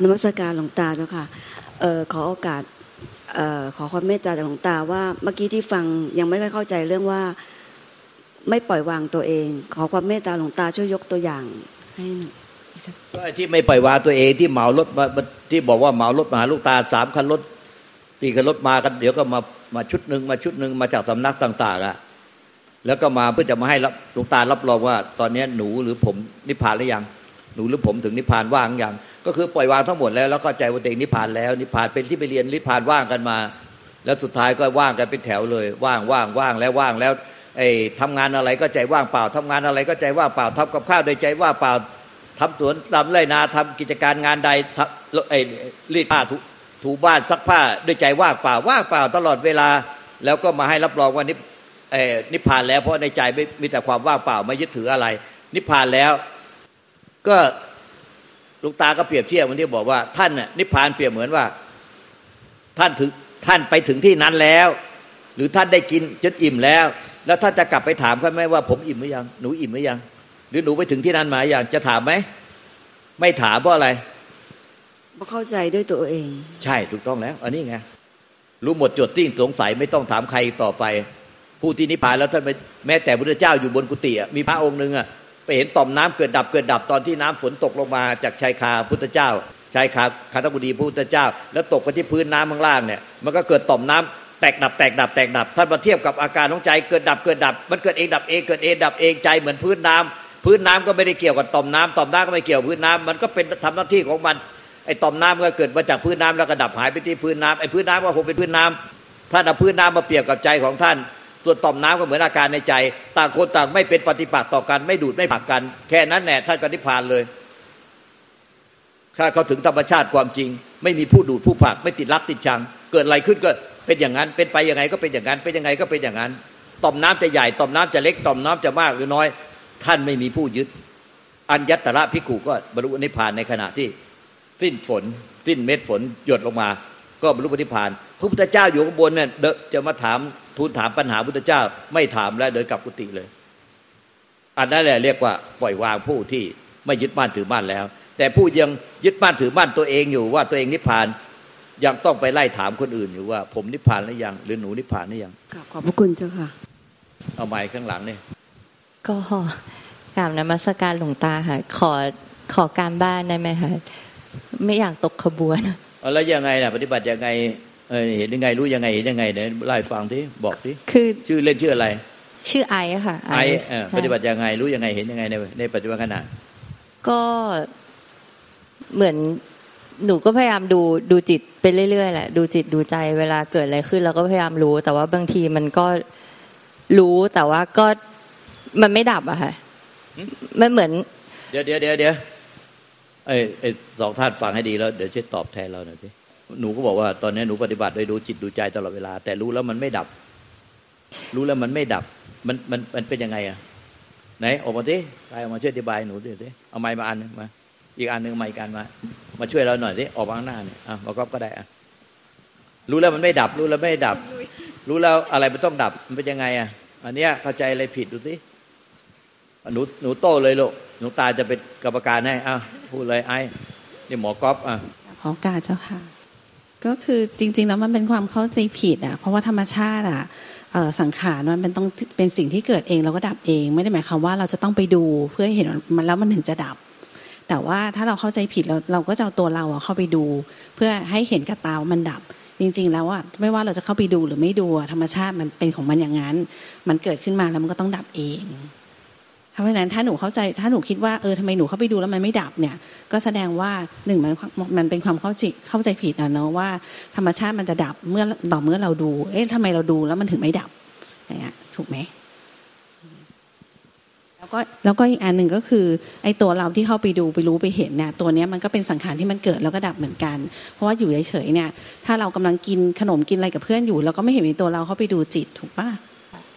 บนมัสการหลวงตาเจ้าค่ะเออขอโอกาสเออขอความเมตตาจากหลวงตาว่าเมื่อกี้ที่ฟังยังไม่ค่อยเข้าใจเรื่องว่าไม่ปล่อยวางตัวเอง ขอความเมตตาหลวงตาช่วยยกตัวอย่างให้หน่อยก็ที่ไม่ปล่อยวางตัวเองที่เหมารถมาที่บอกว่าเหมารถมาลูกตาสามคันรถตีกันรถมากันเดี๋ยวก็มามาชุดหนึ่งมาชุดหนึ่งมาจากสำนักต่าง ๆอะแล้วก็มาเพื่อจะมาให้รับหลวงตารับรองว่า ตอนนี้หนูหรือผมนิพพานหรือยัง หนูหรือผมถึงนิพพานว่างยัง ก็คือปล่อยวางทั้งหมดแล้วแล้วก็ใจว่าตัวเองนิพพานแล้วนิพพานเป็นที่ไปเรียนนิพพานว่างกันมา แล้วสุดท้ายก็ว่างกันเป็นแถวเลย ว่างว่างว่างแล้วว่างแล้วไอ้ทำงานอะไรก็ใจว่างเปล่าทำงานอะไรก็ใจว่างเปล่าทำกับข้าวโดยใจว่างเปล่าทำสวนทำไรนาทำกิจการงานใดไอ้รีดผ้าถูบ้านซักผ้าด้วยใจว่างเปล่าว่างเปล่าตลอดเวลา แล้วก็มาให้รับรองว่านินิพพานแล้วเพราะในใจไม่มีแต่ความว่างเปล่าไม่ยึดถืออะไร นิพพานแล้ว ก็ ลูกตาก็เปรียบเทียบวันที่บอกว่าท่านน่ะนิพพานเปรียบเหมือนว่า ท่านถึงท่านไปถึงที่นั้นแล้ว หรือท่านได้กินจนอิ่มแล้ว แล้วท่านจะกลับไปถามเขาไหมว่า ผมอิ่มหรือยังหนูอิ่มหรือยัง หรือหนูไปถึงที่นั้นมาอย่างจะถามไหมไม่ถามเพราะอะไรเพราะเข้าใจด้วยตัวเอง ใช่ถูกต้องแล้ว อันนี้ไงรู้หมดจดทิ้งสงสัยไม่ต้องถามใครต่อไป ผู้ที่นิพพานแล้วท่านแม้แต่พระเจ้าอยู่บนกุฏิมีพระองค์หนึ่งอะ ไปเห็นต่อมน้ำเกิดดับเกิดดับตอนที่น้ำฝนตกลงมาจากชายคาพุทธเจ้าชายคาคาตบุดีพุทธเจ้า แล้วตกไปที่พื้นน้ำข้างล่างเนี่ยมันก็เกิดต่อมน้ำแตกดับแตกดับแตกดับท่านมาเทียบกับอาการของใจเกิดดับเกิดดับ มันเกิดเองดับเองเกิดเองดับเองใจเหมือนพื้นน้ำพื้นน้ำก็ไม่ได้เกี่ยวกับต่อมน้ำต่อมน้ำก็ไม่เกี่ยวพื้นน้ำมันก็เป็นทำหน้าที่ของมันไอ้ต่อมน้ำก็เกิดมาจากพื้นน้ำแล้วก็ดับหายไปที่พื้นน้ำไอ้พื้นน้ำก็คงเป็นพื้นน้ำท่านเอาพื้นน้ำมาเปรียบกับใจของท่าน ส่วนต่อมน้ำก็เหมือนอาการในใจ ต่างคนต่างไม่เป็นปฏิปักษ์ต่อกันไม่ดูดไม่ผักกัน แค่นั้นแหละท่านก็นิพพานเลยถ้าเขาถึงธรรมชาติความจริง ไม่มีผู้ดูดผู้ผักไม่ติดรักติดชัง เกิดอะไรขึ้นก็เป็นอย่างนั้น เป็นไปยังไงก็เป็นอย่างนั้นเป็นยังไงก็เป็นอย่างนั้นต่อมน้ำจะใหญ่ต่อมน้ำจะเล็กต่อมน้ำจะมากหรือน้อย ท่านไม่มีผู้ยึด อัญญตระพิกุก็บรรลุนิพพานในขณะที่ สิ้นฝนสิ้นเม็ดฝนหยดลงมา ก็บรรลุนิพพานพระพุทธเจ้าอยู่ข้างบนเนี่ยจะมาถาม ทูลถามปัญหาพุทธเจ้าไม่ถามแล้วเดินกลับกุฏิเลย อันนั้นแหละเรียกว่าปล่อยวางผู้ที่ไม่ยึดบ้านถือบ้านแล้ว แต่ผู้ยังยึดบ้านถือบ้านตัวเองอยู่ว่าตัวเองนิพพานยังต้องไปไล่ถามคนอื่นอยู่ว่า ผมนิพพานหรือยัง หรือหนูนิพพานหรือยังขอบพระคุณเจ้าค่ะ เอาไม้ข้างหลังนี่ก็กราบนมัสการหลวงตาค่ะ ขอขอการบ้านได้ไหมคะไม่อยากตกขบวนแล้วยังไงนะปฏิบัติยังไง เเห็นยังไงรู้ยังไงเห็นยังไงเนี่ยไล่ฟังที่บอกที่คือชื่อเล่นชื่ออะไร ชื่อไอค่ะ ไอปฏิบัติยังไงรู้ยังไงเห็นยังไงในในปัจจุบันขณะก็เหมือนหนูก็พยายามดูดูจิตไปเรื่อยๆแหละดูจิตดูใจเวลาเกิดอะไรขึ้นเราก็พยายามรู้ แต่ว่าบางทีมันก็รู้แต่ว่าก็มันไม่ดับอะค่ะมันเหมือน เดี๋ยวเดี๋ยวเดี๋ยวเดี๋ยวไอ้ไอ้สองท่านฟังให้ดีแล้ว เดี๋ยวช่วยตอบแทนเราหน่อยสิ หนูก็บอกว่าตอนนี้หนูปฏิบัติโดยดูจิตดูใจตลอดเวลา แต่รู้แล้วมันไม่ดับ รู้แล้วมันไม่ดับ มันมันมันเป็นยังไงอะไหนออกมาดิไปออกมาช่วยอธิบายหนูดิดิเอาไม้มาอันนึงมา อีกอันหนึ่งไม้กันมา มาช่วยเราหน่อยดิออกมาข้างหน้าเนี่ยอะมาก็ก็ได้อะรู้แล้วมันไม่ดับ รู้แล้วไม่ดับ รู้แล้วอะไรมันต้องดับมันเป็นยังไงอะอันเนี้ยเข้าใจอะไรผิดดูสิหนูหนูโตเลยลูกหนูตาจะเป็นกรรมการให้อะพูดเลยไอ้นี่หมอก๊อฟอะขอกาเจ้าค่ะ ก็คือจริง ๆ แล้วมันเป็นความเข้าใจผิดอะเพราะว่าธรรมชาติอะสังขารมันเป็นต้องเป็นสิ่งที่เกิดเองแล้วก็ดับเอง ไม่ได้หมายความว่าเราจะต้องไปดูเพื่อเห็นมันแล้วมันถึงจะดับ แต่ว่าถ้าเราเข้าใจผิดเราเราก็จะเอาตัวเราเข้าไปดู เพื่อให้เห็นกับตาว่ามันดับ จริง ๆ แล้วอะไม่ว่าเราจะเข้าไปดูหรือไม่ดูธรรมชาติมันเป็นของมันอย่างนั้น มันเกิดขึ้นมาแล้วมันก็ต้องดับเอง เพราะฉะนั้นถ้าหนูเข้าใจถ้าหนูคิดว่าเออทำไมหนูเข้าไปดูแล้วมันไม่ดับเนี่ย ก็แสดงว่าหนึ่งมันมันเป็นความเข้าใจเข้าใจผิดอะเนาะว่าธรรมชาติมันจะดับเมื่อต่อเมื่อเราดู เอ๊ะทำไมเราดูแล้วมันถึงไม่ดับอย่างเงี้ยถูกไหมแล้วก็แล้วก็อีกอันหนึ่งก็คือไอ้ตัวเราที่เข้าไปดูไปรู้ไปเห็นเนี่ยตัวเนี้ยมันก็เป็นสังขารที่มันเกิดแล้วก็ดับเหมือนกัน เพราะว่าอยู่เฉยๆเนี่ย ถ้าเรากำลังกินขนมกินอะไรกับเพื่อนอยู่เราก็ไม่เห็นมีตัวเราเข้าไปดูจิตถูกปะ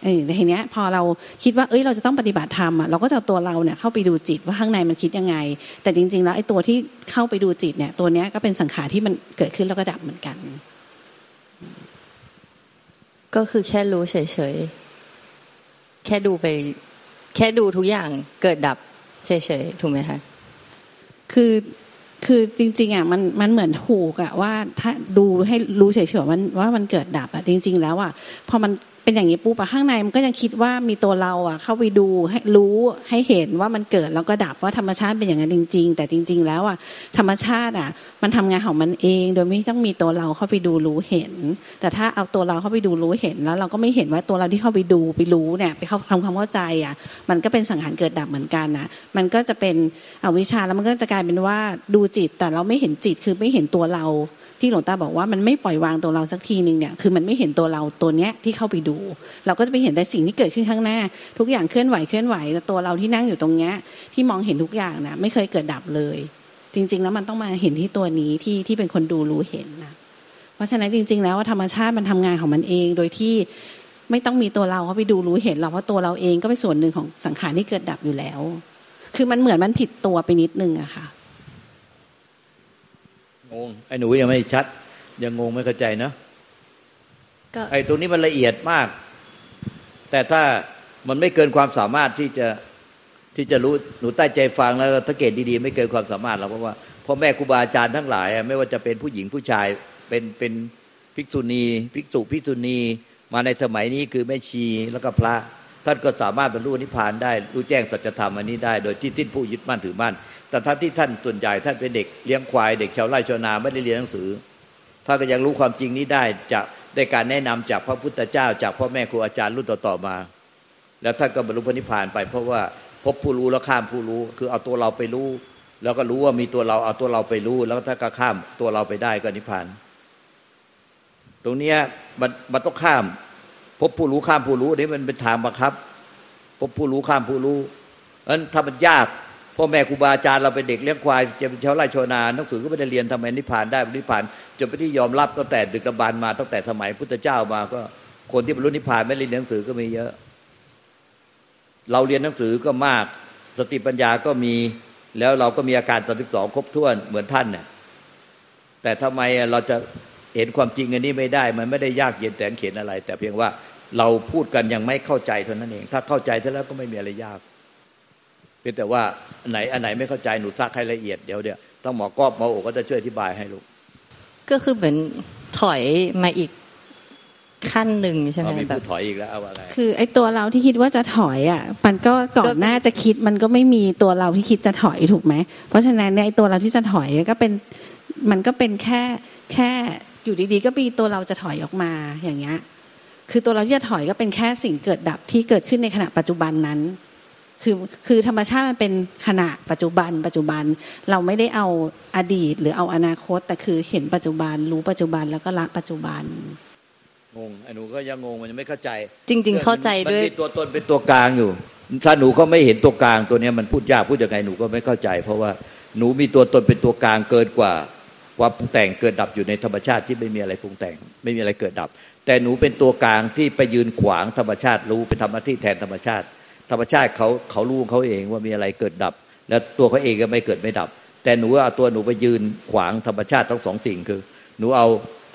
เออทีเนี้ยพอเราคิดว่าเอ้ยเราจะต้องปฏิบัติธรรมอะเราก็จะตัวเราเนี่ยเข้าไปดูจิตว่าข้างในมันคิดยังไง แต่จริง ๆ แล้วไอ้ตัวที่เข้าไปดูจิตเนี่ย ตัวเนี้ยก็เป็นสังขารที่มันเกิดขึ้นแล้วก็ดับเหมือนกัน ก็คือแค่รู้เฉยๆแค่ดูไป แค่ดูทุกอย่างเกิดดับเฉยๆถูกไหมคะคือคือจริงๆอะมันมันเหมือนถูกอะว่าถ้าดูให้รู้เฉยๆว่ามันว่ามันเกิดดับอะจริง ๆ แล้วอะพอมัน เป็นอย่างนี้ปุ๊บอะข้างในมันก็ยังคิดว่ามีตัวเราอะเข้าไปดูให้รู้ให้เห็นว่ามันเกิดแล้วก็ดับว่าธรรมชาติเป็นอย่างนั้นจริง ๆ แต่จริง ๆ แล้วอะธรรมชาติอะมันทำงานของมันเอง โดยไม่ต้องมีตัวเราเข้าไปดูรู้เห็น แต่ถ้าเอาตัวเราเข้าไปดูรู้เห็นแล้ว เราก็ไม่เห็นว่าตัวเราที่เข้าไปดูไปรู้เนี่ยไปเข้าทำความเข้าใจอะมันก็เป็นสังขารเกิดดับเหมือนกันนะมันก็จะเป็นอวิชชาแล้วมันก็จะกลายเป็นว่าดูจิตแต่เราไม่เห็นจิตคือไม่เห็นตัวเรา ที่หลวงตาบอกว่ามันไม่ปล่อยวางตัวเราสักทีหนึ่งเนี่ยคือมันไม่เห็นตัวเราตัวเนี้ยที่เข้าไปดู เราก็จะไปเห็นแต่สิ่งที่เกิดขึ้นข้างหน้า ทุกอย่างเคลื่อนไหวเคลื่อนไหวแต่ตัวเราที่นั่งอยู่ตรงเนี้ยที่มองเห็นทุกอย่างนะไม่เคยเกิดดับเลย จริง ๆ แล้วมันต้องมาเห็นที่ตัวนี้ที่ที่เป็นคนดูรู้เห็นนะเพราะฉะนั้นจริง ๆ แล้วธรรมชาติมันทำงานของมันเองโดยที่ไม่ต้องมีตัวเราเข้าไปดูรู้เห็นเราเพราะตัวเราเองก็เป็นส่วนหนึ่งของสังขารที่เกิดดับอยู่แล้ว คือมันเหมือนมันผิดตัวไปนิดนึงอะค่ะ งงไอ้หนูยังไม่ชัด ยังงงไม่เข้าใจเนาะไอ้ตรงนี้มันละเอียดมาก แต่ถ้ามันไม่เกินความสามารถที่จะที่จะรู้หนูใต้ใจฟังแล้วสังเกตดีๆ ไม่เกินความสามารถเราเพราะว่าพ่อแม่ครูบาอาจารย์ทั้งหลาย ไม่ว่าจะเป็นผู้หญิงผู้ชายเป็นเป็นภิกษุณี ภิกษุภิกษุณีมาในสมัยนี้คือแม่ชีแล้วก็พระท่านก็สามารถบรรลุนิพพานได้รู้แจ้งสัจธรรมอันนี้ได้ โดยที่ทิ้นผู้ยึดมั่นถือมั่น แต่ท่านที่ท่านส่วนใหญ่ท่านเป็นเด็กเลี้ยงควายเด็กชาวไร่ชาวนาไม่ได้เรียนหนังสือถ้านก็ยังรู้ความจริงนี้ได้จากได้การแนะนำจากพระพุทธเจ้า จากพ่อแม่ครูอาจารย์รุ่นต่อๆมา แล้วท่านก็บรรลุพระนิพพานไป เพราะว่าพบผู้รู้แล้วข้ามผู้รู้ คือเอาตัวเราไปรู้ แล้วก็รู้ว่ามีตัวเราเอาตัวเราไปรู้ แล้วถ้าก็ข้ามตัวเราไปได้ก็นิพพาน ตรงนี้มันมันต้องข้าม พบผู้รู้ข้ามผู้รู้นี่มันเป็นทางบังคับ พบผู้รู้ข้ามผู้รู้นั้นถ้ามันยาก พ่อแม่ครูบาอาจารย์เราเป็นเด็กเลี้ยงควายจะเป็นชาวไร่ชาวนาหนังสือก็ไม่ได้เรียนทำไมนิพพานได้นิพพานจนไปที่ยอมรับตั้งแต่ดึกดำบรรมาตั้งแต่สมัยพุทธเจ้ามาก็คนที่บรรลุนิพพานไม่เรียนหนังสือก็มีเยอะ เราเรียนหนังสือก็มาก สติปัญญาก็มีแล้วเราก็มีอาการตอนที่สองครบถ้วนเหมือนท่านเนี่ยแต่ทำไมเราจะเห็นความจริงอันนี้ไม่ได้ มันไม่ได้ยากเย็นแต่เขียนอะไร แต่เพียงว่าเราพูดกันยังไม่เข้าใจเท่านั้นเอง ถ้าเข้าใจแล้วก็ไม่มีอะไรยาก เพียงแต่ว่าอันไหนอันไหนไม่เข้าใจหนูซักให้ละเอียดเดี๋ยวเดี๋ยวต้องหมอกอบหมอโอก็จะช่วยอธิบายให้ลูก ก็คือเหมือนถอยมาอีกขั้นหนึ่งใช่ไหมแบบถอยอีกแล้วเอาอะไรคือไอ้ตัวเราที่คิดว่าจะถอยอะ มันก็ก่อนหน้าจะคิดมันก็ไม่มีตัวเราที่คิดจะถอยถูกไหมเพราะฉะนั้นเนี่ยไอ้ตัวเราที่จะถอยก็เป็นมันก็เป็นแค่แค่อยู่ดีๆ ก็มีตัวเราจะถอยออกมาอย่างเงี้ยคือตัวเราที่จะถอยก็เป็นแค่สิ่งเกิดดับที่เกิดขึ้นในขณะปัจจุบันนั้น คือคือธรรมชาติมันเป็นขณะปัจจุบัน ปัจจุบันเราไม่ได้เอาอดีต หรือเอาอนาคต แต่คือเห็นปัจจุบัน รู้ปัจจุบันแล้วก็ละปัจจุบันงงไอ้หนูก็ยังงงมันยังไม่เข้าใจ จริง ๆ เข้าใจด้วยมันมีตัวตนเป็นตัวกลางอยู่ ถ้าหนูเขาไม่เห็นตัวกลางตัวนี้มันพูดยากพูดยังไงหนูก็ไม่เข้าใจ เพราะว่าหนูมีตัวตนเป็นตัวกลางเกินกว่าความปรุงแต่งเกิดดับอยู่ในธรรมชาติที่ไม่มีอะไรปรุงแต่ง ไม่มีอะไรเกิดดับ แต่หนูเป็นตัวกลางที่ไปยืนขวางธรรมชาติรู้เป็นทำหน้าที่แทนธรรมชาติ ธรรมชาติเขาเขารู้เขาเองว่ามีอะไรเกิดดับ แล้วตัวเขาเองก็ไม่เกิดไม่ดับ แต่หนูเอาตัวหนูไปยืนขวางธรรมชาติทั้งสองสิ่งคือ หนูเอา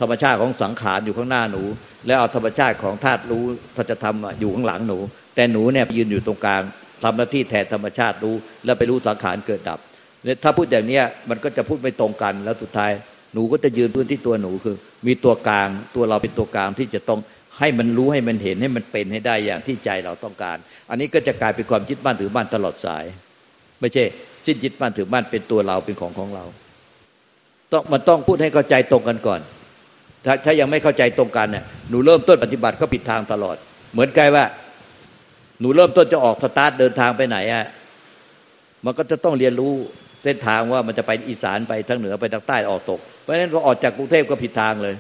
ธรรมชาติของสังขารอยู่ข้างหน้าหนู แล้วเอาธรรมชาติของธาตุรู้ทัจธรรมอยู่ข้างหลังหนู แต่หนูเนี่ยยืนอยู่ตรงกลางทำหน้าที่แทนธรรมชาติรู้ แล้วไปรู้สังขารเกิดดับเนี่ยถ้าพูดอย่างนี้มันก็จะพูดไม่ตรงกันแล้วสุดท้าย หนูก็จะยืนพื้นที่ตัวหนูคือ มีตัวกลางตัวเราเป็นตัวกลางที่จะต้อง ให้มันรู้ให้มันเห็นให้มันเป็นให้ได้อย่างที่ใจเราต้องการ อันนี้ก็จะกลายเป็นความยึดมั่นถือมั่นตลอดสาย ไม่ใช่สิ้นยึดมั่นถือมั่นเป็นตัวเราเป็นของของเราต้องมันต้องพูดให้เข้าใจตรงกันก่อน ถ้าถ้ายังไม่เข้าใจตรงกันเนี่ยหนูเริ่มต้นปฏิบัติก็ผิดทางตลอด เหมือนกันว่า หนูเริ่มต้นจะออกสตาร์ทเดินทางไปไหนอะมันก็จะต้องเรียนรู้เส้นทางว่ามันจะไปอีสานไปทางเหนือไปทางใต้ออกตก เพราะฉะนั้นพอออกจากกรุงเทพก็ผิดทางเลย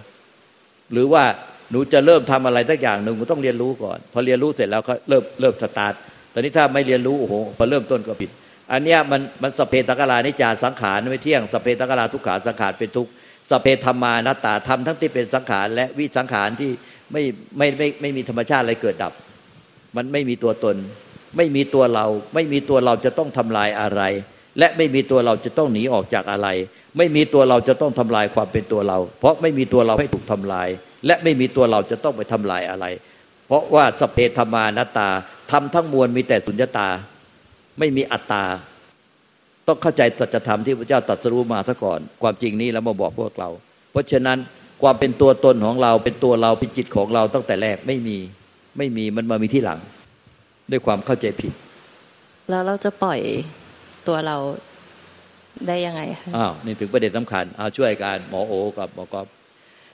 หรือว่า หนูจะเริ่มทำอะไรสักอย่างหนึ่งหนูต้องเรียนรู้ก่อน พอเรียนรู้เสร็จแล้วก็เริ่มเริ่มสตาร์ทตอนนี้ถ้าไม่เรียนรู้โอ้โหพอเริ่มต้นก็ผิด อันเนี้ยมันมันสเพตกลานิจาสังขารไม่เที่ยงสเพตกลาทุกขาสังขารเป็นทุกข์สัพเพธัมมา อนัตตาธรรมทั้งที่เป็นสังขารและวิสังขารที่ไม่ไม่ไม่ไม่มีธรรมชาติอะไรเกิดดับ มันไม่มีตัวตน ไม่มีตัวเรา ไม่มีตัวเราจะต้องทำลายอะไร และไม่มีตัวเราจะต้องหนีออกจากอะไร ไม่มีตัวเราจะต้องทำลายความเป็นตัวเรา เพราะไม่มีตัวเราให้ถูกทำลาย และไม่มีตัวเราจะต้องไปทำลายอะไร เพราะว่าสเปธรรมานาตาทำทั้งมวลมีแต่สุญญตา ไม่มีอัตตา ต้องเข้าใจสัจธรรมที่พระเจ้าตรัสรู้มาซะก่อน ความจริงนี้แล้วมาบอกพวกเรา เพราะฉะนั้นความเป็นตัวตนของเราเป็นตัวเราเป็นจิตของเราตั้งแต่แรกไม่มีไม่มีมันมามีที่หลัง ด้วยความเข้าใจผิด แล้วเราจะปล่อยตัวเราได้ยังไงคะอ้าวนี่ถึงประเด็นสำคัญเอาช่วยการหมอโอกับหมอกอบ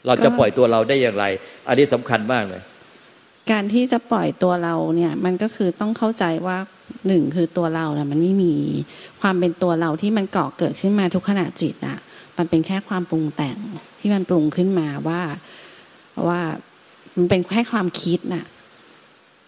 เราจะปล่อยตัวเราได้อย่างไร อันนี้สำคัญมากเลย การที่จะปล่อยตัวเราเนี่ย มันก็คือต้องเข้าใจว่าหนึ่งคือตัวเราเนี่ยมันไม่มีความเป็นตัวเราที่มันเกาะเกิดขึ้นมาทุกขณะจิตอะมันเป็นแค่ความปรุงแต่งที่มันปรุงขึ้นมาว่าว่ามันเป็นแค่ความคิดน่ะ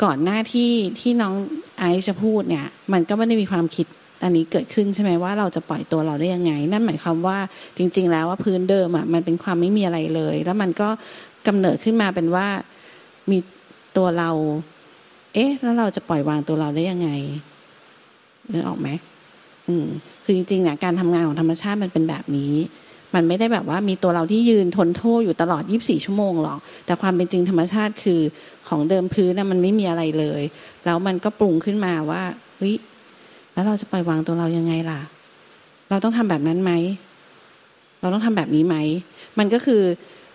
ก่อนหน้าที่ที่น้องไอซ์จะพูดเนี่ย มันก็ไม่ได้มีความคิด อันนี้เกิดขึ้นใช่ไหมว่าเราจะปล่อยตัวเราได้ยังไง นั่นหมายความว่าจริง ๆ แล้วว่าพื้นเดิมอะมันเป็นความไม่มีอะไรเลย แล้วมันก็กำเนิดขึ้นมาเป็นว่ามีตัวเรา เอ๊ะ แล้วเราจะปล่อยวางตัวเราได้ยังไงนึกออกไหมอืมคือจริงๆเนี่ยการทำงานของธรรมชาติมันเป็นแบบนี้ มันไม่ได้แบบว่ามีตัวเราที่ยืนทนโทษอยู่ตลอด 24 ชั่วโมงหรอก แต่ความเป็นจริงธรรมชาติคือของเดิมพื้นน่ะมันไม่มีอะไรเลย แล้วมันก็ปรุงขึ้นมาว่าเฮ้ย แล้วเราจะปล่อยวางตัวเรายังไงล่ะ เราต้องทำแบบนั้นไหม เราต้องทำแบบนี้ไหม มันก็คือ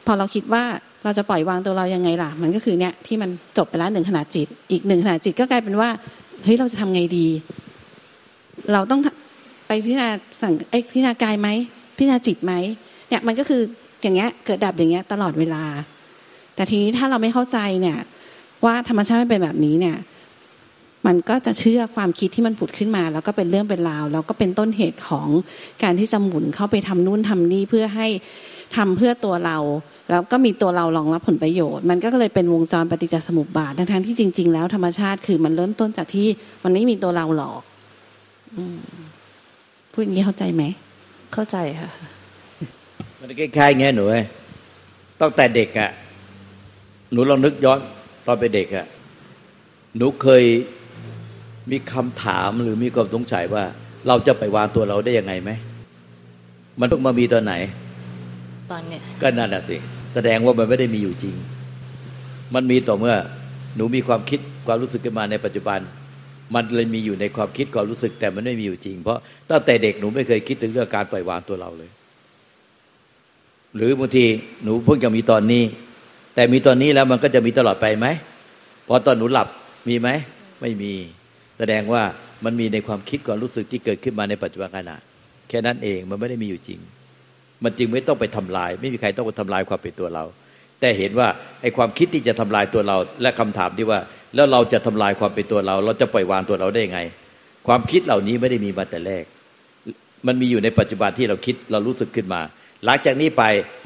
พอเราคิดว่าเราจะปล่อยวางตัวเรายังไงล่ะ มันก็คือเนี่ยที่มันจบไปแล้วหนึ่งขนาดจิต อีกหนึ่งขนาดจิตก็กลายเป็นว่าเฮ้ยเราจะทำไงดี เราต้องไปพิจารณาสั่งไอ้พิจารณากายไหมพิจารณาจิตไหมเนี่ยมันก็คืออย่างเงี้ยเกิดดับอย่างเงี้ยตลอดเวลา แต่ทีนี้ถ้าเราไม่เข้าใจเนี่ย ว่าธรรมชาติไม่เป็นแบบนี้เนี่ย มันก็จะเชื่อความคิดที่มันผุดขึ้นมา แล้วก็เป็นเรื่องเป็นราวแล้วก็เป็นต้นเหตุของการที่จะหมุนเข้าไปทำนู่นทำนี่เพื่อให้ทำเพื่อตัวเรา แล้วก็มีตัวเรารองรับผลประโยชน์ มันก็เลยเป็นวงจรปฏิจจสมุปบาททั้งที่จริง ๆ แล้วธรรมชาติคือมันเริ่มต้นจากที่มันไม่มีตัวเราหรอกพูดอย่างนี้เข้าใจไหมเข้าใจค่ะ มันคล้ายๆไงหนูตั้งแต่เด็กอะหนูลองนึกย้อนตอนเป็นเด็กอะหนูเคย มีคำถามหรือมีความสงสัยว่า เราจะไปวางตัวเราได้ยังไงไหม มันเพิ่งมามีตอนไหน ตอนเนี้ยก็นั่นแหละสิแสดงว่ามันไม่ได้มีอยู่จริง มันมีต่อเมื่อ หนูมีความคิดความรู้สึกขึ้นมาในปัจจุบัน มันเลยมีอยู่ในความคิดความรู้สึกแต่มันไม่มีอยู่จริง เพราะตั้งแต่เด็กหนูไม่เคยคิดถึงเรื่องการปล่อยวางตัวเราเลย หรือบางทีหนูเพิ่งจะมีตอนนี้ แต่มีตอนนี้แล้วมันก็จะมีตลอดไปไหมพอตอนหนูหลับมีไหมไม่มี แสดงว่ามันมีในความคิดความรู้สึกที่เกิดขึ้นมาในปัจจุบันขณะแค่นั้นเองมันไม่ได้มีอยู่จริง มันจึงไม่ต้องไปทำลาย ไม่มีใครต้องไปทำลายความเป็นตัวเรา แต่เห็นว่าไอ้ความคิดที่จะทำลายตัวเรา และคำถามที่ว่า แล้วเราจะทำลายความเป็นตัวเรา เราจะปล่อยวางตัวเราได้ไง ความคิดเหล่านี้ไม่ได้มีมาแต่แรก มันมีอยู่ในปัจจุบันที่เราคิดเรารู้สึกขึ้นมา หลังจากนี้ไป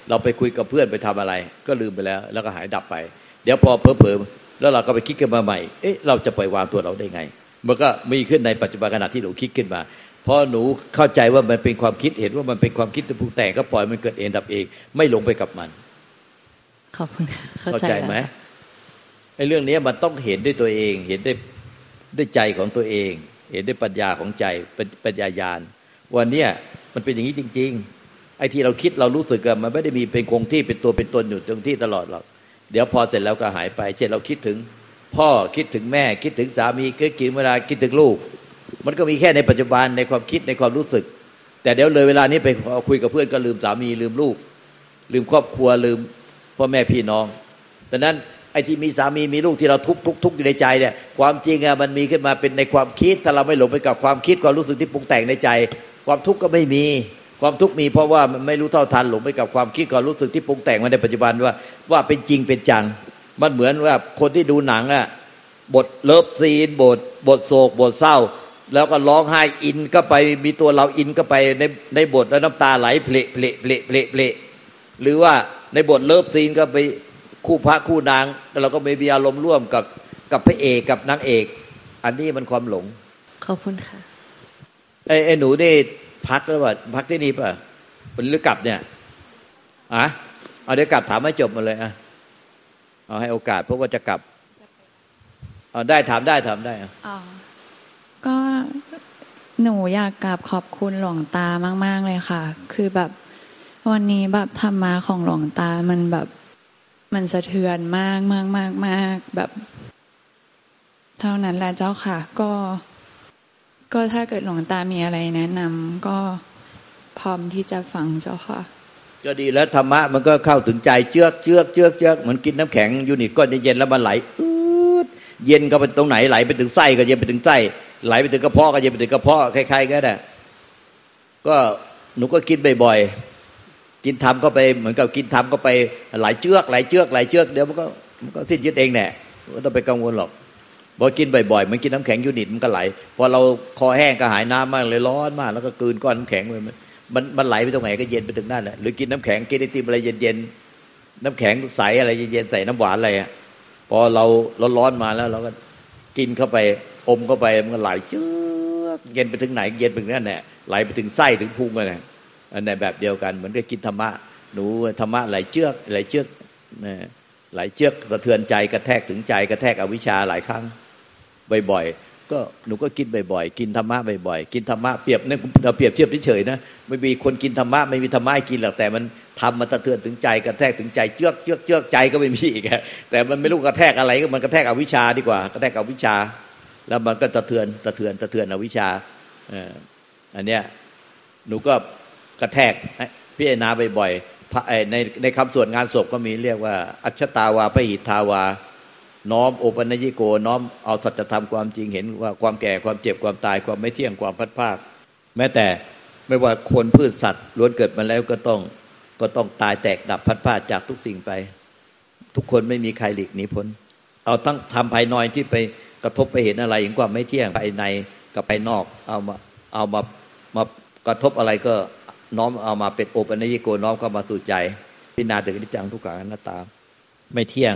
เราไปคุยกับเพื่อนไปทำอะไร ก็ลืมไปแล้ว แล้วก็หายดับไป เดี๋ยวพอเพลอๆแล้วเราก็ไปคิดกันมาใหม่ เอ๊ะเราจะปล่อยวางตัวเราได้ไง มันก็มีขึ้นในปัจจุบันขณะที่หนูคิดขึ้นมาพอหนูเข้าใจว่ามันเป็นความคิดเห็นว่ามันเป็นความคิดที่ปรุงแต่งก็ปล่อยมันเกิดเองดับเอง ไม่หลงไปกับมัน ขอบคุณเข้าใจไหมไอ้เรื่องนี้มันต้องเห็นด้วยตัวเอง เห็นด้วยด้วยใจของตัวเอง เห็นด้วยปัญญาของใจเป็นปัญญายาณวันเนี้ยมันเป็นอย่างนี้จริง ๆ ไอ้ที่เราคิดเรารู้สึกกันมันไม่ได้มีเป็นคงที่เป็นตัวเป็นตนอยู่ตรงที่ตลอดหรอกเดี๋ยวพอเสร็จแล้วก็หายไป เช่นเราคิดถึง พ่อคิดถึงแม่คิดถึงสามีคิดกินเวลาคิดถึงลูก มันก็มีแค่ในปัจจุบันในความคิดในความรู้สึก แต่เดี๋ยวเลยเวลานี้ไปคุยกับเพื่อนก็ลืมสามีลืมลูก ลืมครอบครัวลืมพ่อแม่พี่น้องดังนั้นไอ้ที่มีสามีมีลูกที่เราทุกทุกทุกอยู่ในใจเนี่ยความจริงอะมันมีขึ้นมาเป็นในความคิด ถ้าเราไม่หลงไปกับความคิดความรู้สึกที่ปรุงแต่งในใจ ความทุกข์ก็ไม่มีความทุกข์มีเพราะว่ามันไม่รู้เท่าทันหลงไปกับความคิดความรู้สึกที่ปรุงแต่งมาในปัจจุบันว่าว่าเป็นจริงเป็นจัง มันเหมือนว่าคนที่ดูหนังอะบท love scene บทบทโศกบทเศร้า แล้วก็ร้องไห้ in ก็ไปมีตัวเรา in ก็ไปในในบทแล้วน้ำตาไหลเพลินเพลินเพลินเพลินเพลินหรือว่าในบท love scene ก็ไปคู่พระคู่นางแล้วเราก็ไม่มีอารมณ์ร่วมกับกับพระเอกกับนางเอก อันนี้มันความหลงขอบคุณค่ะไอ้ไอ้หนูนี่พักแล้วว่าพักที่นี่ป่ะหรือกลับเนี่ยอะเอาเดี๋ยวกลับถามให้จบมาเลยอะ เอาให้โอกาสเพราะว่าจะกลับอ๋อได้ถามได้ถามได้อ๋อก็หนูอยากกราบขอบคุณหลวงตามาก ๆ เลยค่ะ คือแบบวันนี้แบบธรรมะของหลวงตามันแบบมันสะเทือนมากมากมากมากแบบ เท่านั้นแหละเจ้าค่ะ ก็ ก็ถ้าเกิดหลวงตามีอะไรแนะนำก็พร้อมที่จะฟังเจ้าค่ะ ก็ดีแล้วธรรมะมันก็เข้าถึงใจเจือกเจือกเจือกเจือกเหมือนกินน้ำแข็งยูนิตก้อนเย็นๆแล้วมันไหลอืดเย็นก็ไปตรงไหนไหลไปถึงไส้ก็เย็นไปถึงไส้ไหลไปถึงกระเพาะก็เย็นไปถึงกระเพาะใครๆก็ได้ก็หนูก็กินบ่อยๆกินทำก็ไปเหมือนกับกินทำก็ไปไหลเจือกไหลเจือกไหลเจือกเดี๋ยวมันก็มันก็สิ้นยึดเองแน่ไม่ต้องไปกังวลหรอกพอกินบ่อยๆมันกินน้ำแข็งยูนิตมันก็ไหลพอเราคอแห้งก็หายน้ำมากเลยร้อนมาก แล้วก็กืนก้อนน้ำแข็งไป มันมันไหลไปตรงไหนก็เย็นไปถึงนั่นแหละหรือกินน้ำแข็งกินไอติมอะไรเย็นๆน้ำแข็งใสอะไรเย็นๆใส่น้ำหวานอะไรอะพอเราร้อนๆมาแล้ว เราก็กินเข้าไปอมเข้าไปมันก็ไหลเจือกเย็นไปถึงไหน เย็นไปถึงนั่นแหละไหลไปถึงไส้ถึงพุงอะไรอันในแบบเดียวกันเหมือนกับกินธรรมะหนูธรรมะไหลเจือกไหลเจือกนะไหลเจือกสะเทือนใจกระแทกถึงใจกระแทกอวิชชาหลายครั้งบ่อยๆ ก็หนูก็กินบ่อยๆ กินธรรมะบ่อยๆ กินธรรมะเปรียบเนี่ยเราเปรียบเทียบเฉยๆนะ ไม่มีคนกินธรรมะไม่มีธรรมะกินหรอกแต่มันทำมันสะเทือนถึงใจกระแทกถึงใจเจือกเจือกเจือกใจก็ไม่มีอีกแต่มันไม่รู้กระแทกอะไรก็มันกระแทกอวิชชาดีกว่ากระแทกอวิชชา แล้วมันก็สะเทือนสะเทือนสะเทือนอวิชชาอันเนี้ยหนูก็กระแทกพิจารณาบ่อยๆในในคำสวดงานศพก็มีเรียกว่า อัชตาวาพหิทาวา น้อมโอปัญญิโก น้อมเอาสัจธรรมความจริงเห็นว่าความแก่ความเจ็บความตายความไม่เที่ยงความพัดภาค แม้แต่ไม่ว่าคนพืชสัตว์ล้วนเกิดมาแล้วก็ต้องก็ต้องตายแตกดับพัดภาคจากทุกสิ่งไป ทุกคนไม่มีใครหลีกหนีพ้น เอาทั้งทำภายนอยที่ไปกระทบไปเห็นอะไรอย่างความไม่เที่ยงภายในกับภายนอก เอามาเอามามากระทบอะไรก็น้อมเอามาเป็นโอปัญญิโกน้อมเข้ามาสู่ใจพิจารณาถึงนิจจังทุกขังอนัตตา ไม่เที่ยง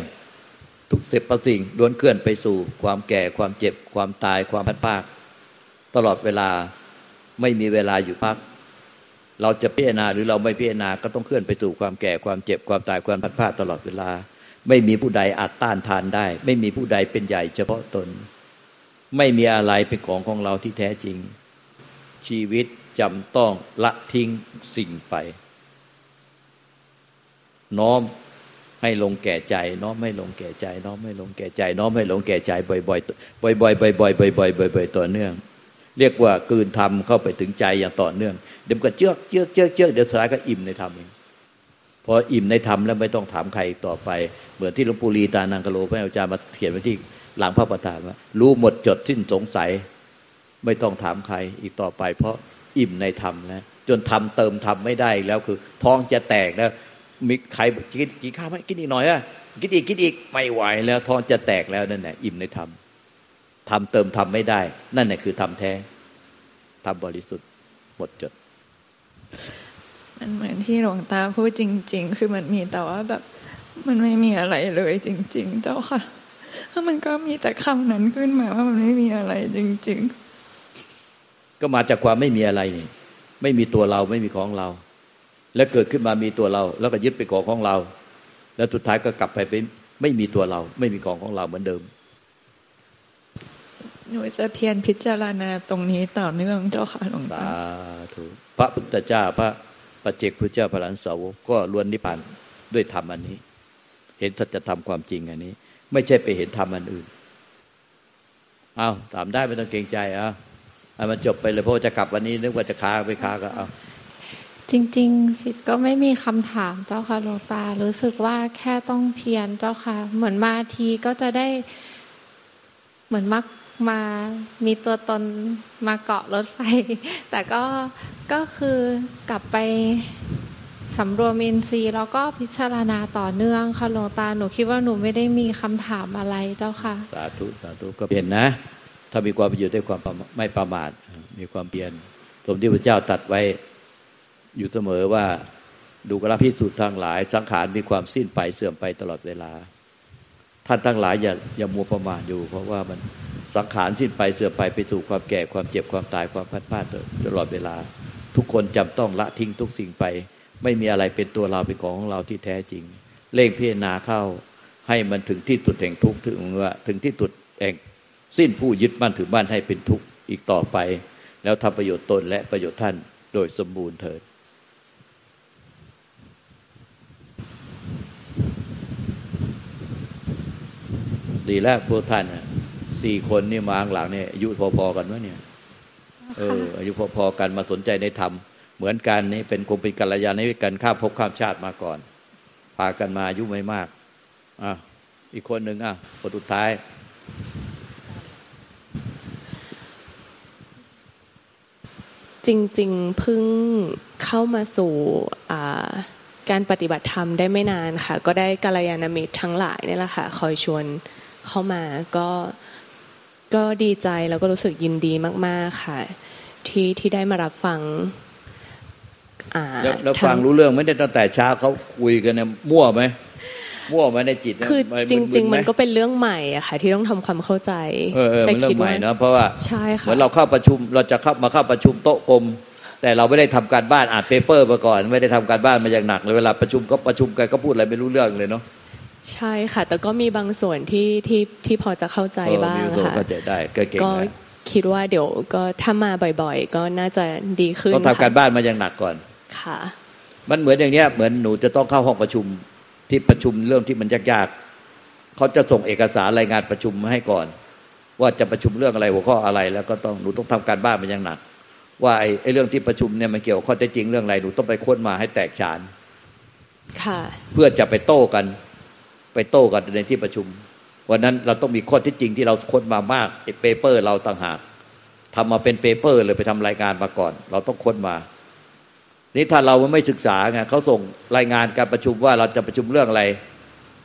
ทุกเสพประสิ่งล้วนเคลื่อนไปสู่ ความแก่ความเจ็บความตายความพัดภาคตลอดเวลาไม่มีเวลาอยู่พัก เราจะพิจารณาหรือเราไม่พิจารณาก็ต้องเคลื่อนไปสู่ความแก่ความเจ็บความตายความพัดภาคตลอดเวลา ไม่มีผู้ใดอาจต้านทานได้ ไม่มีผู้ใดเป็นใหญ่เฉพาะตน ไม่มีอะไรเป็นของของเราที่แท้จริง ชีวิตจำต้องละทิ้งสิ่งไป น้อม ให้ลงแก่ใจน้อมไม่ลงแก่ใจ น้อมไม่ลงแก่ใจ น้อมไม่ลงแก่ใจบ่อยๆบ่อยๆบ่อยๆบ่อยๆบ่อยๆบ่อยๆต่อเนื่อง เรียกว่ากืนทำเข้าไปถึงใจอย่างต่อเนื่อง เดี๋ยวก็เจือกเจือกเจือกเจือกเดี๋ยวสุดท้ายก็อิ่มในธรรมเองพออิ่มในธรรมแล้วไม่ต้องถามใครต่อไป เหมือนที่หลวงปู่ลีตานังกโลพระอาจารย์มาเขียนไว้ที่หลังพระประธานว่ารู้หมดจดสิ้นสงสัย ไม่ต้องถามใครอีกต่อไป เพราะอิ่มในธรรมแล้วจนทำเติมธรรมไม่ได้แล้วคือ ท้องจะแตกแล้ว มีใครกินกินข้าวไหมกินอีกหน่อยอะกินอีกกินอีกไม่ไหวแล้วท้องจะแตกแล้วนั่นแหละอิ่มในธรรมทำเติมทำไม่ได้ นั่นแหละคือทำแท้ทำบริสุทธิ์หมดจด มันเหมือนที่หลวงตาพูดจริง ๆ คือมันมีแต่ว่าแบบ มันไม่มีอะไรเลยจริง ๆ เจ้าค่ะแล้วมันก็มีแต่คำนั้นขึ้นมาว่ามันไม่มีอะไรจริง ๆ ก็มาจากความไม่มีอะไรนี่ไม่มีตัวเราไม่มีของเรา แล้วเกิดขึ้นมามีตัวเรา แล้วก็ยึดไปของของเรา แล้วสุดท้ายก็กลับไปเป็นไม่มีตัวเรา ไม่มีของของเราเหมือนเดิม หนูจะเพียรพิจารณาตรงนี้ต่อเนื่องเจ้าค่ะหลวงตาสาธุพระพุทธเจ้าพระปัจเจกพุทธเจ้าพระหลานสาวก็ล้วนนิพพานด้วยธรรมอันนี้ เห็นสัจธรรมความจริงอันนี้ ไม่ใช่ไปเห็นธรรมอันอื่นเอาถามได้ไม่ต้องเกรงใจอะมันจบไปเลยเพราะจะกลับวันนี้นึกว่าจะค้าไปค้าก็เอา จริงๆ สิทธิ์ก็ไม่มีคำถามเจ้าค่ะหลวงตา รู้สึกว่าแค่ต้องเพียรเจ้าค่ะ เหมือนมาทีก็จะได้ เหมือนมักมามีตัวตนมาเกาะรถไฟ แต่ก็ก็คือกลับไปสำรวมอินทรีย์แล้วก็พิจารณาต่อเนื่องค่ะหลวงตาหนูคิดว่าหนูไม่ได้มีคำถามอะไรเจ้าค่ะสาธุสาธุก็เปลี่ยนนะ ถ้ามีความประโยชน์ด้วยความไม่ประมาทมีความเปลี่ยนสมที่พระเจ้าตัดไว้ อยู่เสมอว่าดูกระพิสูจน์ทางหลาย สังขารมีความสิ้นไปเสื่อมไปตลอดเวลา ท่านทั้งหลายอย่าอย่ามัวประมาทอยู่ เพราะว่ามันสังขารสิ้นไปเสื่อมไปไปสู่ความแก่ความเจ็บความตายความพัดพลาดตลอดเวลา ทุกคนจำต้องละทิ้งทุกสิ่งไป ไม่มีอะไรเป็นตัวเราเป็นของของเราที่แท้จริง เล่งพิจารณาเข้า ให้มันถึงที่สุดแห่งทุกข์ถึงว่าถึงที่สุดแห่งสิ้นผู้ยึดมั่นถือมั่นให้เป็นทุกข์อีกต่อไป แล้วทำประโยชน์ตนและประโยชน์ท่านโดยสมบูรณ์เถิด ดีแล้วพวกท่านสี่คนนี่มาหลังเนี่ยอายุพอๆกันวะเนี่ย เออ อายุพอๆกันมาสนใจในธรรมเหมือนกันนี่เป็นคงเป็นกัลยาณมิตรกันข้ามภพข้ามชาติมาก่อน พากันมาอายุไม่มากอะอีกคนหนึ่งอะคนสุดท้าย จริงๆเพิ่งเข้ามาสู่การปฏิบัติธรรมได้ไม่นานค่ะ ก็ได้กัลยาณมิตรทั้งหลายนี่แหละค่ะ คอยชวน เข้ามาก็ก็ดีใจแล้วก็รู้สึกยินดีมาก ๆ ค่ะ ที่ที่ได้มารับฟังแล้วฟังรู้เรื่องไม่ได้ตั้งแต่เช้าเขาคุยกันเนี่ยมั่วไหมมั่วไหมในจิตคือจริง ๆ มันก็เป็นเรื่องใหม่อะค่ะ ที่ต้องทำความเข้าใจเออเป็นเรื่องใหม่นะเพราะว่าใช่ค่ะเหมือนเราเข้าประชุมเราจะเข้ามาเข้าประชุมโต๊ะกลม แต่เราไม่ได้ทำการบ้านอ่านเปเปอร์มาก่อน ไม่ได้ทำการบ้านมาอย่างหนักเลยเวลาประชุมก็ประชุมกันก็พูดอะไรไม่รู้เรื่องเลยเนาะ ใช่ค่ะ แต่ก็มีบางส่วนที่ที่ที่พอจะเข้าใจบ้างค่ะก็จะได้ก็เก่งก็คิดว่าเดี๋ยวก็ถ้ามาบ่อยๆ ก็น่าจะดีขึ้นต้องทำการบ้านมาอย่างหนักก่อนค่ะ มันเหมือนอย่างเนี้ยเหมือนหนูจะต้องเข้าห้องประชุมที่ประชุมเรื่องที่มันยากๆเขาจะส่งเอกสารรายงานประชุมมาให้ก่อน ว่าจะประชุมเรื่องอะไรหัวข้ออะไร แล้วก็ต้องหนูต้องทำการบ้านมันอย่างหนัก ว่าไอ้ไอ้เรื่องที่ประชุมเนี่ยมันเกี่ยวข้อเท็จจริงเรื่องอะไรหนูต้องไปค้นมาให้แตกฉานค่ะ เพื่อจะไปโต้กัน ไปโต้กันในที่ประชุม วันนั้นเราต้องมีข้อที่จริงที่เราค้นมามาก paper เราต่างหากทำมาเป็น paper เลยไปทำรายงานมาก่อน เราต้องค้นมา นี่ถ้าเราไม่ศึกษาไงเขาส่งรายงานการประชุมว่าเราจะประชุมเรื่องอะไร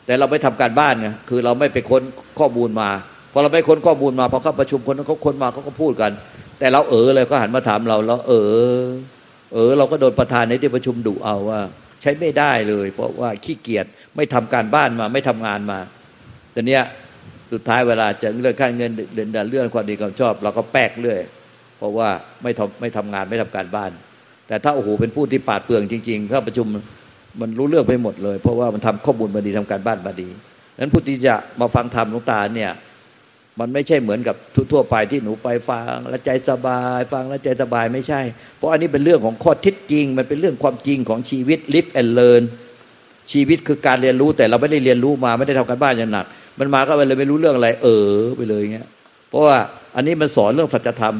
แต่เราไม่ทำการบ้านไงคือเราไม่ไปค้นข้อมูลมาพอเราไม่ค้นข้อมูลมาพอเขาประชุมคนนั้นเขาค้นมาเขาก็พูดกัน แต่เราเออเลยก็หันมาถามเราแล้วเออ เออ เราก็โดนประธานในที่ประชุมดุเอาว่า ใช้ไม่ได้เลย เพราะว่าขี้เกียจไม่ทำการบ้านมา ไม่ทำงานมาแต่เนี้ยสุดท้ายเวลาจะเรื่องค่าเงินเดือนเรื่องความดีความชอบ เราก็แปกเรื่อย เพราะว่าไม่ทำไม่ทำงานไม่ทำการบ้าน แต่ถ้าโอ้โหเป็นผู้ที่ปาดเปลืองจริงๆเข้าประชุมมันรู้เรื่องไปหมดเลย เพราะว่ามันทำข้อมูลมาดีทำการบ้านมาดีนั้นผู้ที่จะมาฟังธรรมหลวงตาเนี่ย มันไม่ใช่เหมือนกับทั่วไปที่หนูไปฟังแล้วใจสบาย ฟังแล้วใจสบายไม่ใช่ เพราะอันนี้เป็นเรื่องของข้อท็จจริง มันเป็นเรื่องความจริงของชีวิต live and learn ชีวิตคือการเรียนรู้แต่เราไม่ได้เรียนรู้มาไม่ได้ทำการบ้านอย่างหนัก มันมาก็ไปเลยไม่รู้เรื่องอะไร เออไปเลยเงี้ย เพราะว่าอันนี้มันสอนเรื่องสัจธรรม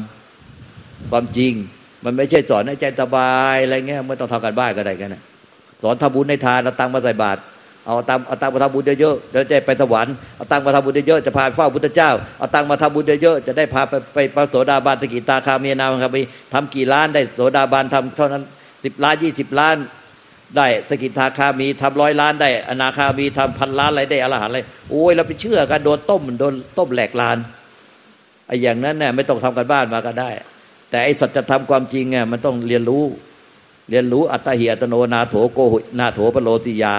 ความจริง มันไม่ใช่สอนให้ใจสบายอะไรเงี้ยไม่ต้องทำการบ้านก็ได้กันนะสอนทำบุญในทานเราตังมาใส่บาตร เอาตังเอาตังมาทำบุญเยอะๆจะได้ไปสวรรค์เอาตังมาทำบุญเยอะๆจะพาเฝ้าพุทธเจ้าเอาตังมาทำบุญเยอะๆจะได้พาไปไปพระโสดาบันสกิตาคามีนาครับไปทำกี่ล้านได้โสดาบันทำเท่านั้นสิบล้านยี่สิบล้าน ได้สกิทาคามีทำร้อยล้านได้ อนาคามีทำพันล้านอะไรได้อรหันอะไรโอ้ยเราไปเชื่อกันโดนต้มโดนต้มแหลกลานไอ้อย่างนั้นเนี่ยไม่ต้องทำกันบ้านมาก็ได้ แต่ไอ้สัจธรรมความจริงเนี่ยมันต้องเรียนรู้ เรียนรู้อัตหิอัตโนนาโถโกหนาโถปโลติยา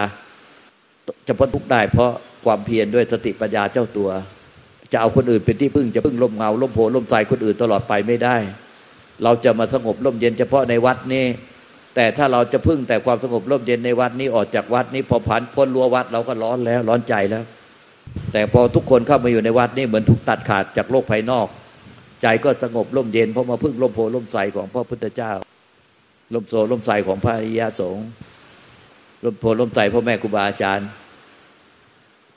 จะพ้นทุกได้ เพราะความเพียรด้วยสติปัญญาเจ้าตัว จะเอาคนอื่นเป็นที่พึ่งจะพึ่งลมเงาลมโพล่มใจคนอื่นตลอดไปไม่ได้ เราจะมาสงบลมเย็นเฉพาะในวัดนี้แต่ถ้าเราจะพึ่งแต่ความสงบร่มเย็นในวัดนี้ออกจากวัดนี้พอผ่านพ้นรั้ววัดเราก็ร้อนแล้วร้อนใจแล้ว แต่พอทุกคนเข้ามาอยู่ในวัดนี้เหมือนถูกตัดขาดจากโลกภายนอก ใจก็สงบร่มเย็นเพราะมาพึ่งร่มโพร่มใสของพระพุทธเจ้าร่มโซร่มใสของพระอริยสงฆ์ ร่มโพร่มใสพ่อแม่ครูบาอาจารย์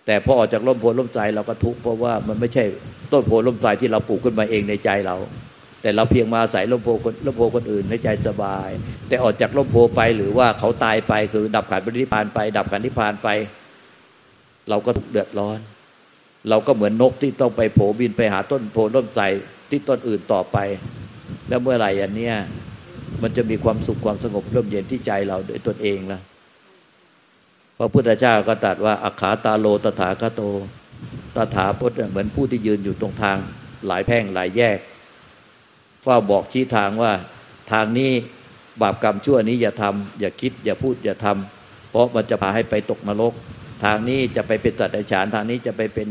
แต่พอออกจากร่มโพร่มใสเราก็ทุกข์เพราะว่ามันไม่ใช่ต้นโพร่มใสที่เราปลูกขึ้นมาเองในใจเรา แต่เราเพียงมาใส่มโพคนลมโพคนอื่น ให้ใจสบาย แต่ออกจากลมโพไปหรือว่าเขาตายไปคือดับขันปรินิพานไป ดับขันนิพานไป เราก็ถูกเดือดร้อน เราก็เหมือนนกที่ต้องไปโผบินไปหาต้นโพต้นใจที่ต้นอื่นต่อไป แล้วเมื่อไหร่อันเนี้ยมันจะมีความสุขความสงบร่มเย็นที่ใจเราโดยตนเองล่ะ พระพุทธเจ้าก็ตรัสว่าอัขาตาโลตถาคโต ตถาคตเหมือนผู้ที่ยืนอยู่ตรงทางหลายแพ่งหลายแยกเฝ้าบอกชี้ทางว่าทางนี้บาปกรรมชั่วนี้อย่าทำอย่าคิด อย่าพูดอย่าทำเพราะมันจะพาให้ไปตกนรก ทางนี้จะไปเป็นสัตว์ฉานทางนี้จะไปเป็น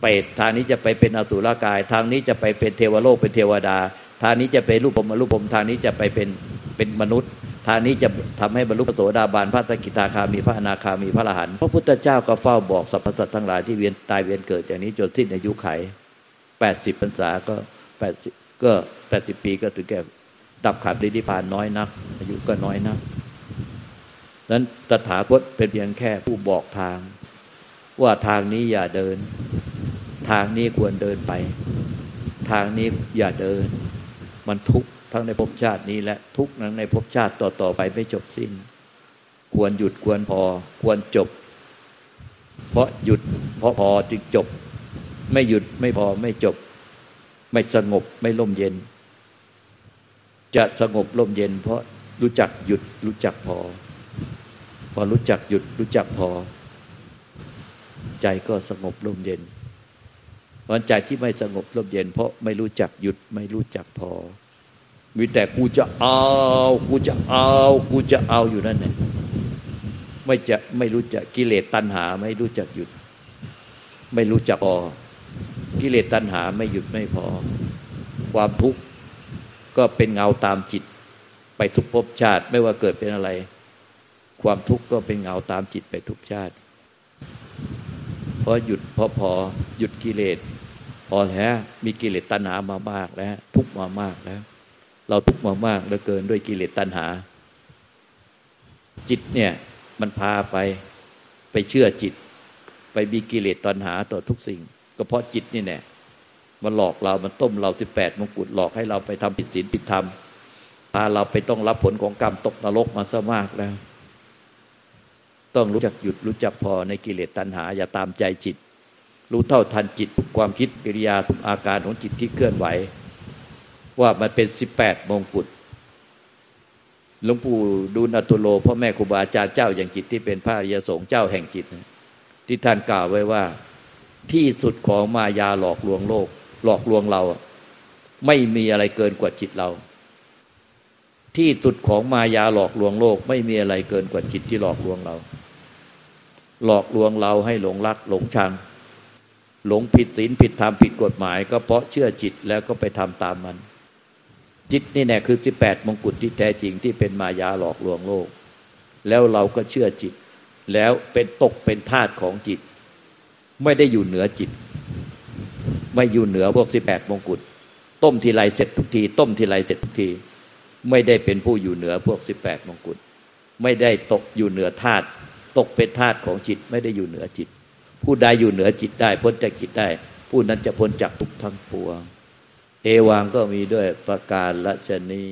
เปรตทางนี้จะไปเป็นอสุรกาย ทางนี้จะไปเป็นเทวโลกเป็นเทวดา ทางนี้จะไปรูปผมรูปผมทางนี้จะไปเป็นเป็นมนุษย์ ทางนี้จะทำให้บรรลุพระโสดาบันพระสกิทาคามีพระอนาคามีพระอรหันต์พระพุทธเจ้าก็เฝ้าบอกสรรพสัตว์ทั้งหลายที่เวียนตายเวียนเกิดอย่างนี้จนสิ้นอายุไขแปดสิบพรรษาก็แปดสิบก็แปดสิบปีก็ถึงแก่ดับขันดินิพานน้อยนัก อายุก็น้อยนักนั้นตถาคตเป็นเพียงแค่ผู้บอกทาง ว่าทางนี้อย่าเดิน ทางนี้ควรเดินไป ทางนี้อย่าเดิน มันทุกข์ ทั้งในภพชาตินี้และทุกนั้นในภพชาติต่อๆไปไม่จบสิ้น ควรหยุดควรพอ ควรจบ เพราะหยุด เพราะพอจึงจบ ไม่หยุดไม่พอไม่จบ ไม่สงบไม่ล่มเย็น จะสงบล่มเย็น เพราะรู้จักหยุดรู้จักพอ พอรู้จักหยุดรู้จักพอ ใจก็สงบล่มเย็นเพราะใจที่ไม่สงบร่มเย็น เพราะไม่รู้จักหยุดไม่รู้จักพอ มีแต่กูจะเอา กูจะเอา กูจะเอาอยู่นั่นแหละไม่จะไม่รู้จักกิเลสตัณหา ไม่รู้จักหยุด ไม่รู้จักพอกิเลสตัณหาไม่หยุดไม่พอ ความทุกข์ก็เป็นเงาตามจิต ไปทุกภพชาติไม่ว่าเกิดเป็นอะไร ความทุกข์ก็เป็นเงาตามจิตไปทุกชาติพอหยุดพอพอหยุดกิเลสพอแล้วมีกิเลสตัณหามามากแล้ว ทุกมามากแล้ว เราทุกข์มามากเหลือเกินด้วยกิเลสตัณหา จิตเนี่ยมันพาไปไปเชื่อจิต ไปมีกิเลสตัณหาต่อทุกสิ่ง ก็เพราะจิตนี่แน่มันหลอกเรา มันต้มเราสิบแปดมงกุฎหลอกให้เราไปทำผิดศีลผิดธรรมพาเราไปต้องรับผลของกรรมตกนรกมาซะมากแล้ว ต้องรู้จักหยุดรู้จักพอในกิเลสตัณหา อย่าตามใจจิต รู้เท่าทันจิตทุกความคิดกิริยาทุกอาการของจิตที่เคลื่อนไหว ว่ามันเป็นสิบแปดมงกุฎหลวงปู่ดูนัตุโลพ่อแม่ครูบาอาจารย์เจ้าอย่างจิตที่เป็นพระอริยสงฆ์เจ้าแห่งจิต ที่ท่านกล่าวไว้ว่าที่สุดของมายาหลอกลวงโลก หลอกลวงเรา ไม่มีอะไรเกินกว่าจิตเรา ที่สุดของมายาหลอกลวงโลก ไม่มีอะไรเกินกว่าจิตที่หลอกลวงเรา หลอกลวงเราให้หลงรักหลงชัง หลงผิดศีลผิดธรรมผิดกฎหมาย ก็เพราะเชื่อจิตแล้วก็ไปทำตามมัน จิตนี่แน่คือที่แปดมงกุฎที่แท้จริงที่เป็นมายาหลอกลวงโลก แล้วเราก็เชื่อจิต แล้วเป็นตกเป็นทาสของจิต ไม่ได้อยู่เหนือจิต ไม่อยู่เหนือพวกสิบแปดมงกุฎต้มทีไรเสร็จทุกที ต้มทีไรเสร็จทุกที ไม่ได้เป็นผู้อยู่เหนือพวกสิบแปดมงกุฎไม่ได้ตกอยู่เหนือธาตุตกเป็นธาตุของจิต ไม่ได้อยู่เหนือจิต ผู้ใดอยู่เหนือจิตได้พ้นจากจิตได้ ผู้นั้นจะพ้นจากทุกทั้งปวง เอวังก็มีด้วยประการละชนี